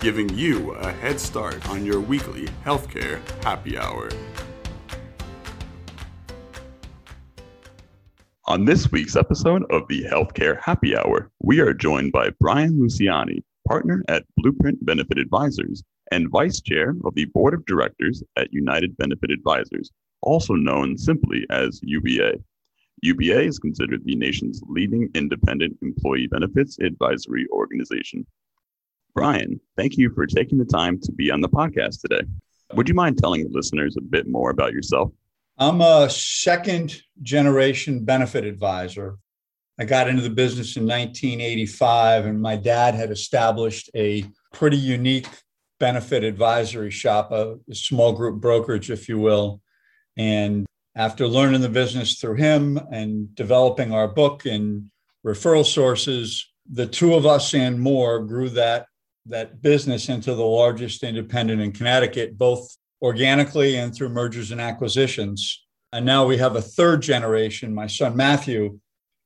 giving you a head start on your weekly healthcare happy hour. On this week's episode of the Healthcare Happy Hour, we are joined by Brian Luciani, partner at Blueprint Benefit Advisors and vice chair of the board of directors at United Benefit Advisors, also known simply as UBA. UBA is considered the nation's leading independent employee benefits advisory organization. Brian, thank you for taking the time to be on the podcast today. Would you mind telling the listeners a bit more about yourself? I'm a second generation benefit advisor. I got into the business in 1985, and my dad had established a pretty unique benefit advisory shop, a, small group brokerage, if you will. And after learning the business through him and developing our book and referral sources, the two of us and more grew that that business into the largest independent in Connecticut, both organically and through mergers and acquisitions. And now we have a third generation. My son Matthew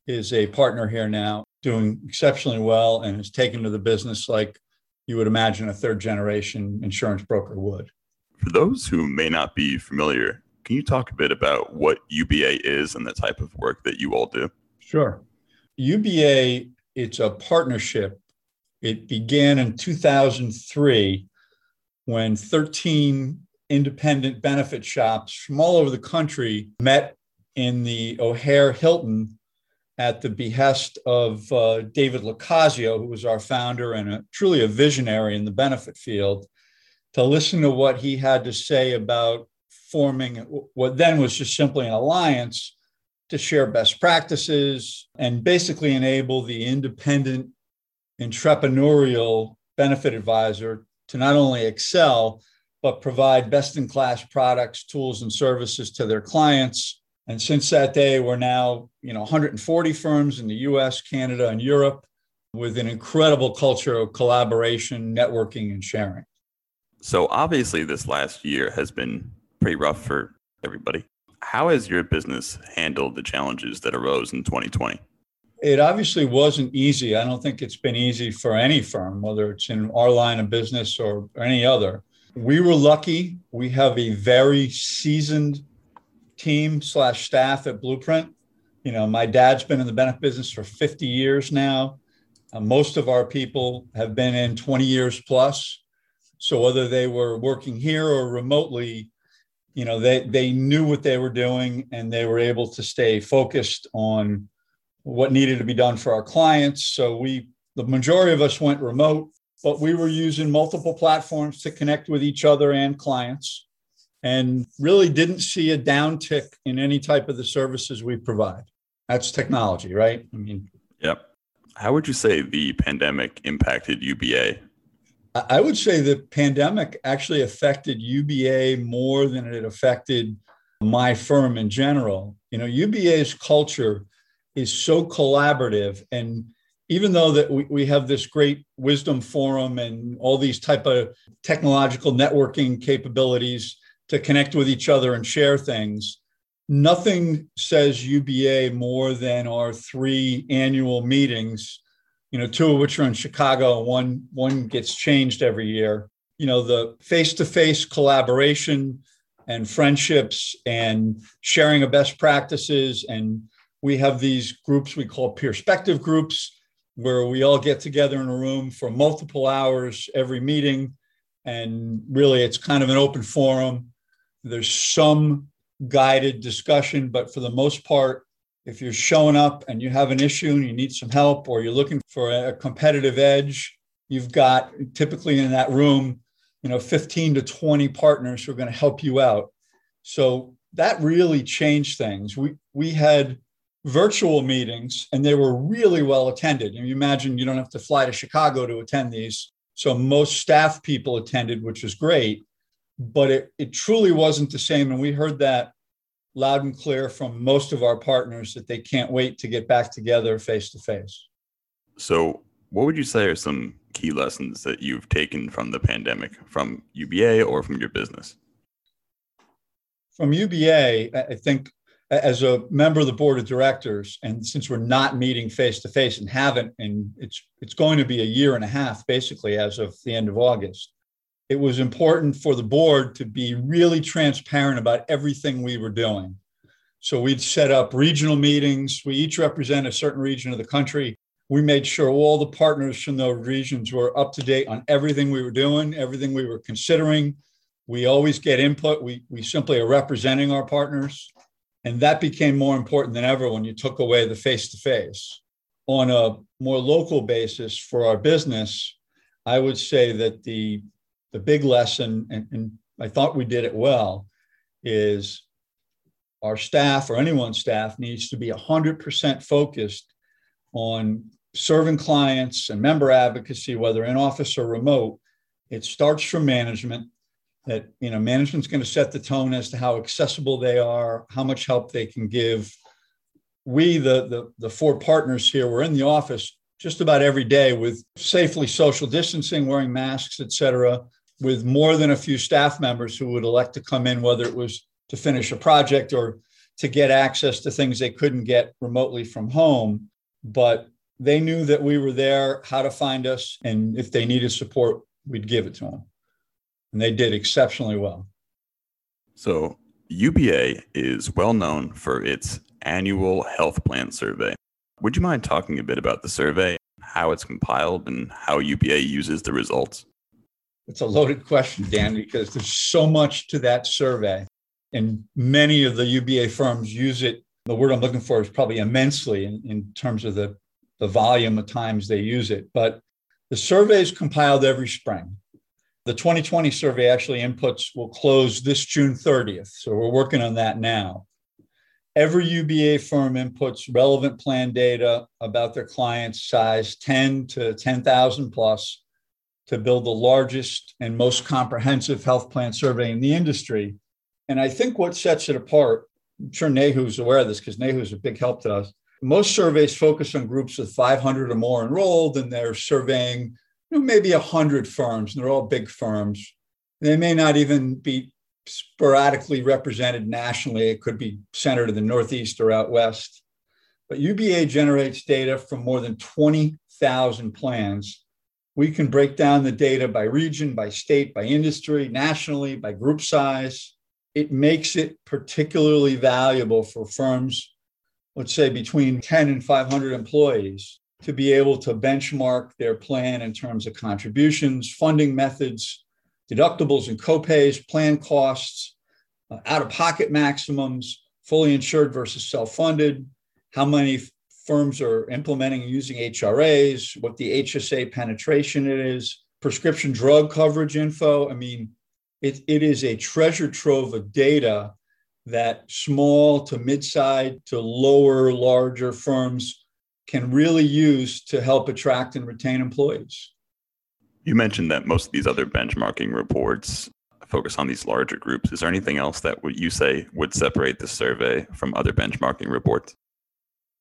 is a partner here now, doing exceptionally well and has taken to the business like you would imagine a third generation insurance broker would. For those who may not be familiar, can you talk a bit about what UBA is and the type of work that you all do? Sure. UBA, it's a partnership. It began in 2003 when 13 independent benefit shops from all over the country met in the O'Hare Hilton at the behest of uh, David Locascio, who was our founder and a, truly a visionary in the benefit field, to listen to what he had to say about forming what then was just simply an alliance to share best practices and basically enable the independent entrepreneurial benefit advisor to not only excel but provide best in class products, tools, and services to their clients. And since that day, we're now, you know, 140 firms in the US, Canada, and Europe with an incredible culture of collaboration, networking, and sharing. So, obviously, this last year has been pretty rough for everybody. How has your business handled the challenges that arose in 2020? It obviously wasn't easy. I don't think it's been easy for any firm, whether it's in our line of business or any other. We were lucky. We have a very seasoned team slash staff at Blueprint. You know, my dad's been in the benefit business for 50 years now. Uh, most of our people have been in 20 years plus. So whether they were working here or remotely, you know, they they knew what they were doing and they were able to stay focused on what needed to be done for our clients. So we the majority of us went remote but we were using multiple platforms to connect with each other and clients and really didn't see a downtick in any type of the services we provide. That's technology, right? I mean, yep. How would you say the pandemic impacted UBA? I would say the pandemic actually affected UBA more than it affected my firm in general. You know, UBA's culture is so collaborative. And even though that we, we have this great wisdom forum and all these type of technological networking capabilities to connect with each other and share things nothing says uba more than our three annual meetings you know two of which are in chicago one one gets changed every year. You know the face-to-face collaboration and friendships and sharing of best practices and we have these groups we call perspective groups where we all get together in a room for multiple hours every meeting. And really, it's kind of an open forum. There's some guided discussion, but for the most part, if you're showing up and you have an issue and you need some help or you're looking for a competitive edge, you've got typically in that room, you know, 15 to 20 partners who are going to help you out. So that really changed things. We we had virtual meetings and they were really well attended. And you imagine you don't have to fly to Chicago to attend these. So most staff people attended, which was great, but it, it truly wasn't the same. And we heard that loud and clear from most of our partners that they can't wait to get back together face to face. So, what would you say are some key lessons that you've taken from the pandemic from UBA or from your business? From UBA, I think as a member of the board of directors, and since we're not meeting face to face and haven't, and it's it's going to be a year and a half basically as of the end of August, it was important for the board to be really transparent about everything we were doing. So we'd set up regional meetings. We each represent a certain region of the country. We made sure all the partners from those regions were up to date on everything we were doing, everything we were considering. We always get input. We, we simply are representing our partners and that became more important than ever when you took away the face to face. On a more local basis for our business, I would say that the, the big lesson, and, and I thought we did it well, is our staff or anyone's staff needs to be 100% focused on serving clients and member advocacy, whether in office or remote. It starts from management that you know management's going to set the tone as to how accessible they are how much help they can give. We the, the the four partners here we're in the office just about every day with safely social distancing wearing masks et cetera with more than a few staff members who would elect to come in whether it was to finish a project or to get access to things they couldn't get remotely from home. But they knew that we were there how to find us and if they needed support we'd give it to them and they did exceptionally well. So, UBA is well known for its annual health plan survey. Would you mind talking a bit about the survey, how it's compiled, and how UBA uses the results? It's a loaded question, Dan, because there's so much to that survey. And many of the UBA firms use it. The word I'm looking for is probably immensely in, in terms of the, the volume of times they use it. But the survey is compiled every spring. The 2020 survey actually inputs will close this June 30th. So we're working on that now. Every UBA firm inputs relevant plan data about their client's size 10 to 10,000 plus to build the largest and most comprehensive health plan survey in the industry. And I think what sets it apart, I'm sure NAHU's aware of this because NAHU's a big help to us. Most surveys focus on groups with 500 or more enrolled, and they're surveying you know, maybe 100 firms, and they're all big firms. They may not even be sporadically represented nationally. It could be centered in the Northeast or out West. But UBA generates data from more than 20,000 plans. We can break down the data by region, by state, by industry, nationally, by group size. It makes it particularly valuable for firms, let's say between 10 and 500 employees, to be able to benchmark their plan in terms of contributions, funding methods, deductibles and copays, plan costs, uh, out of pocket maximums, fully insured versus self funded, how many firms are implementing using HRAs, what the HSA penetration is, prescription drug coverage info. I mean, it, it is a treasure trove of data that small to mid-sized to lower, larger firms can really use to help attract and retain employees. You mentioned that most of these other benchmarking reports focus on these larger groups. Is there anything else that would you say would separate the survey from other benchmarking reports?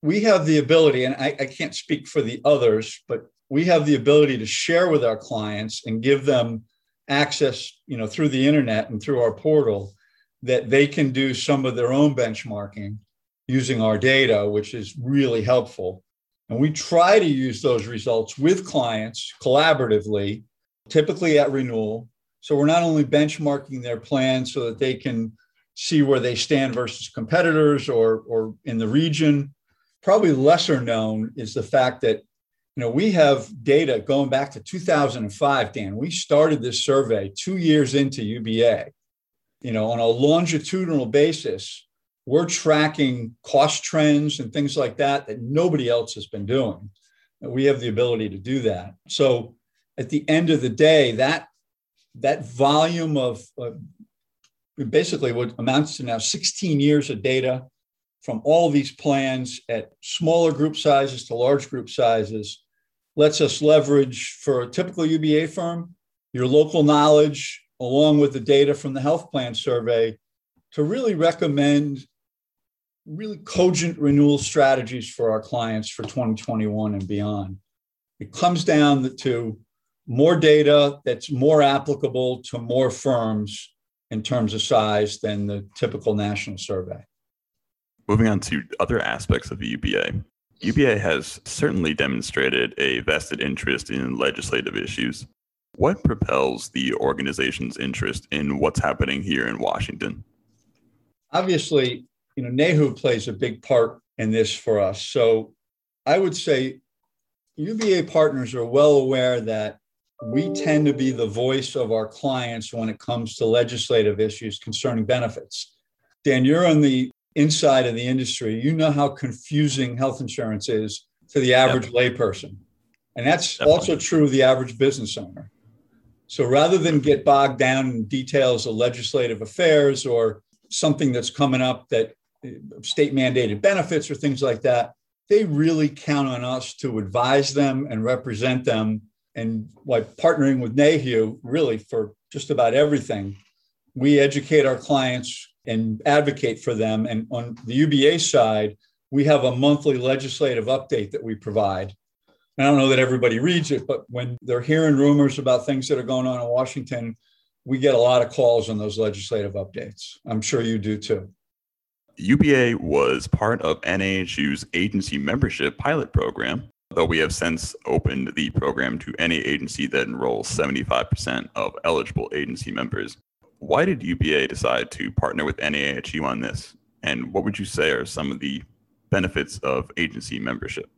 We have the ability, and I, I can't speak for the others, but we have the ability to share with our clients and give them access, you know, through the internet and through our portal that they can do some of their own benchmarking using our data, which is really helpful. And we try to use those results with clients collaboratively, typically at renewal. So we're not only benchmarking their plans so that they can see where they stand versus competitors or, or in the region. Probably lesser known is the fact that you know we have data going back to 2005 dan we started this survey two years into uba you know on a longitudinal basis we're tracking cost trends and things like that that nobody else has been doing. We have the ability to do that. So at the end of the day, that that volume of uh, basically what amounts to now 16 years of data from all these plans at smaller group sizes to large group sizes lets us leverage for a typical UBA firm your local knowledge along with the data from the health plan survey to really recommend really cogent renewal strategies for our clients for 2021 and beyond. It comes down to more data that's more applicable to more firms in terms of size than the typical national survey. Moving on to other aspects of the UBA. UBA has certainly demonstrated a vested interest in legislative issues. What propels the organization's interest in what's happening here in Washington? Obviously, you know, NAHU plays a big part in this for us. So I would say UBA partners are well aware that we tend to be the voice of our clients when it comes to legislative issues concerning benefits. Dan, you're on the inside of the industry. You know how confusing health insurance is to the average yep. layperson. And that's Definitely. also true of the average business owner. So rather than get bogged down in details of legislative affairs or something that's coming up that state mandated benefits or things like that, they really count on us to advise them and represent them. And like partnering with NAHU, really for just about everything, we educate our clients and advocate for them. And on the UBA side, we have a monthly legislative update that we provide. And I don't know that everybody reads it, but when they're hearing rumors about things that are going on in Washington, we get a lot of calls on those legislative updates. I'm sure you do too. UBA was part of NAHU's agency membership pilot program, though we have since opened the program to any agency that enrolls 75% of eligible agency members. Why did UBA decide to partner with NAHU on this? And what would you say are some of the benefits of agency membership?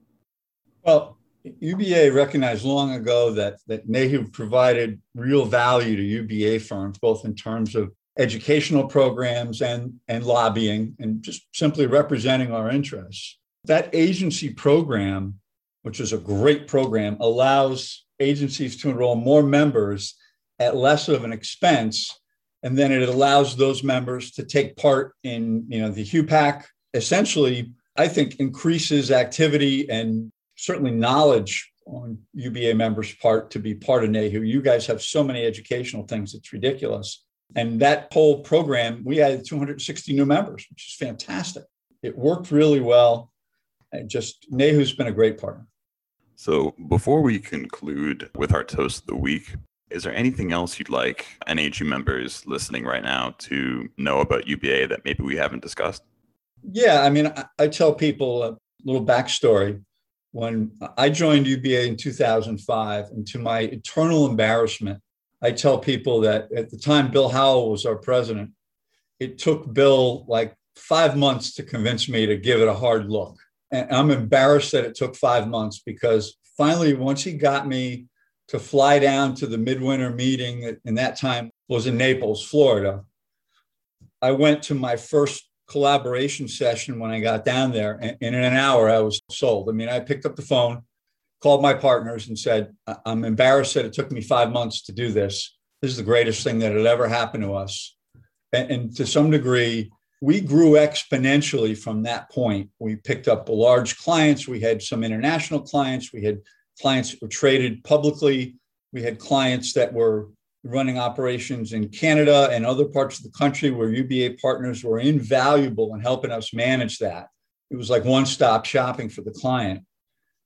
Well, UBA recognized long ago that, that NAHU provided real value to UBA firms, both in terms of educational programs and, and lobbying and just simply representing our interests. That agency program, which is a great program, allows agencies to enroll more members at less of an expense. And then it allows those members to take part in you know, the HUPAC. Essentially, I think increases activity and certainly knowledge on UBA members' part to be part of NAHU. You guys have so many educational things, it's ridiculous. And that whole program, we had 260 new members, which is fantastic. It worked really well. And just NAHU's been a great partner. So before we conclude with our toast of the week, is there anything else you'd like NAHU members listening right now to know about UBA that maybe we haven't discussed? Yeah, I mean, I, I tell people a little backstory. When I joined UBA in 2005, and to my eternal embarrassment, I tell people that at the time Bill Howell was our president, it took Bill like five months to convince me to give it a hard look. And I'm embarrassed that it took five months because finally, once he got me to fly down to the midwinter meeting, in that time was in Naples, Florida, I went to my first collaboration session when I got down there. And in an hour, I was sold. I mean, I picked up the phone called my partners and said, I'm embarrassed that it took me five months to do this. This is the greatest thing that had ever happened to us. And, and to some degree, we grew exponentially from that point. We picked up large clients. We had some international clients. We had clients that were traded publicly. We had clients that were running operations in Canada and other parts of the country where UBA partners were invaluable in helping us manage that. It was like one stop shopping for the client.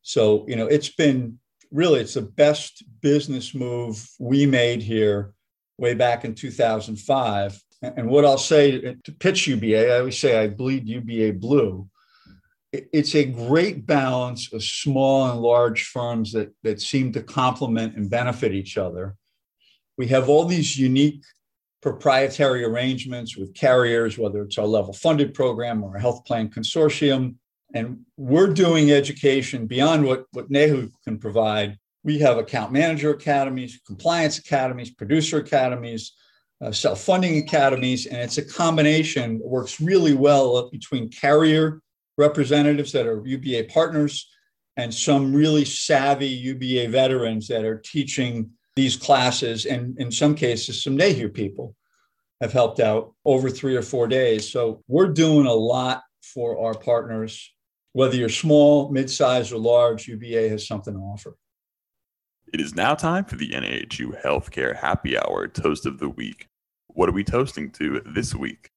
So, you know, it's been really, it's the best business move we made here way back in 2005. And what I'll say uh, to pitch UBA, I always say I bleed UBA blue. It's a great balance of small and large firms that, that seem to complement and benefit each other. We have all these unique proprietary arrangements with carriers, whether it's our level funded program or a health plan consortium. And we're doing education beyond what, what NAHU can provide. We have account manager academies, compliance academies, producer academies, uh, self funding academies, and it's a combination that works really well between carrier representatives that are UBA partners and some really savvy UBA veterans that are teaching these classes. And in some cases, some NAHU people have helped out over three or four days. So we're doing a lot for our partners whether you're small, mid-sized, or large, UBA has something to offer. It is now time for the NAHU Healthcare Happy Hour Toast of the Week. What are we toasting to this week?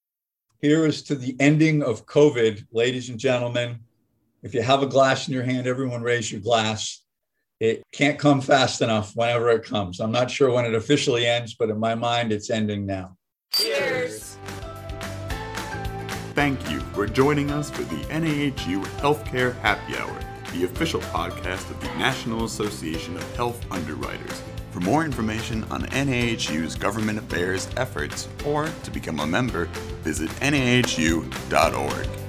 Here is to the ending of COVID, ladies and gentlemen. If you have a glass in your hand, everyone raise your glass. It can't come fast enough whenever it comes. I'm not sure when it officially ends, but in my mind, it's ending now. Cheers. Thank you for joining us for the NAHU Healthcare Happy Hour the official podcast of the National Association of Health Underwriters. For more information on NAHU's government affairs efforts or to become a member, visit nahu.org.